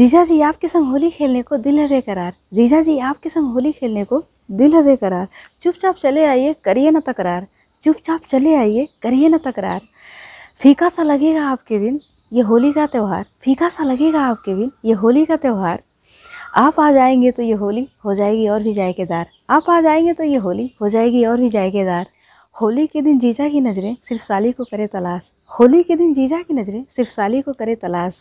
जीजा जी आपके संग होली खेलने को दिल है बेकरार। जीजा जी आपके संग होली खेलने को दिल है बेकरार। चुपचाप चले आइए, करिए ना तकरार। चुपचाप चले आइए, करिए ना तकरार। फीका सा लगेगा आपके दिन ये होली का त्यौहार। फीका सा लगेगा आपके दिन ये होली का त्यौहार। आप आ जाएँगे तो ये होली हो जाएगी और भी जायकेदार। आप आ जाएँगे तो ये होली हो जाएगी और भी जायकेदार। होली के दिन जीजा की नज़रें सिर्फ़ साली को करे तलाश। होली के दिन जीजा की नज़रें सिर्फ़ साली को करे तलाश।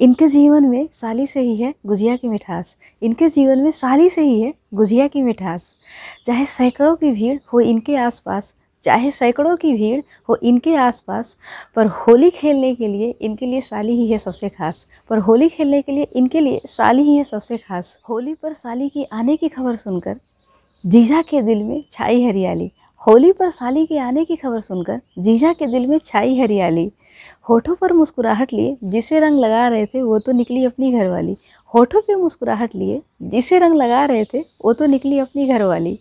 इनके जीवन में साली से ही है गुजिया की मिठास। इनके जीवन में साली से ही है गुजिया की मिठास। चाहे सैकड़ों की भीड़ हो इनके आसपास, चाहे सैकड़ों की भीड़ हो इनके आसपास, पर होली खेलने के लिए इनके लिए साली ही है सबसे खास। पर होली खेलने के लिए इनके लिए साली ही है सबसे खास। होली पर साली की आने की खबर सुनकर जीजा के दिल में छाई हरियाली। होली पर साली के आने की खबर सुनकर जीजा के दिल में छाई हरियाली। होठों पर मुस्कुराहट लिए, जिसे रंग लगा रहे थे, वो तो निकली अपनी घरवाली। होठों पे मुस्कुराहट लिए, जिसे रंग लगा रहे थे, वो तो निकली अपनी घरवाली।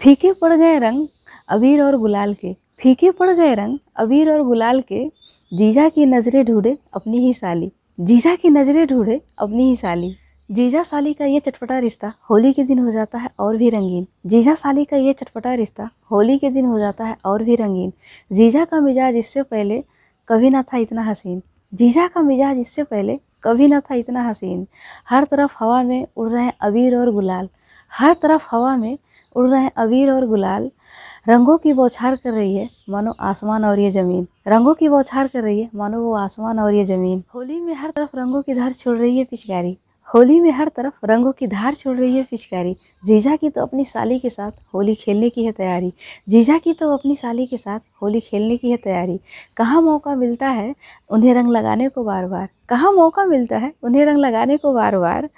फीके पड़ गए रंग अबीर और गुलाल के। फीके पड़ गए रंग अबीर और गुलाल के। जीजा की नज़रें ढूंढे अपनी ही साली। जीजा की नज़रें ढूंढे अपनी ही साली। जीजा साली का ये चटपटा रिश्ता होली के दिन हो जाता है और भी रंगीन। जीजा साली का ये चटपटा रिश्ता होली के दिन हो जाता है और भी रंगीन। जीजा का मिजाज इससे पहले कभी ना था इतना हसीन। जीजा का मिजाज इससे पहले कभी ना था इतना हसीन। हर तरफ़ हवा में उड़ रहे हैं अबीर और गुलाल। हर तरफ़ हवा में उड़ रहे हैं अबीर और गुलाल। रंगों की बौछार कर रही है, मानो आसमान और ये ज़मीन। रंगों की बौछार कर रही है, मानो वो आसमान और ये ज़मीन। होली में हर तरफ़ रंगों की धार छोड़ रही है पिचकारी। होली में हर तरफ़ रंगों की धार छोड़ रही है पिचकारी जीजा की तो अपनी साली के साथ होली खेलने की है तैयारी। जीजा की तो अपनी साली के साथ होली खेलने की है तैयारी। कहाँ मौका मिलता है उन्हें रंग लगाने को बार बार कहाँ मौका मिलता है उन्हें रंग लगाने को बार बार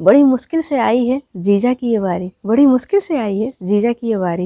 बड़ी मुश्किल से आई है जीजा की ये बारी। बड़ी मुश्किल से आई है जीजा की ये बारी।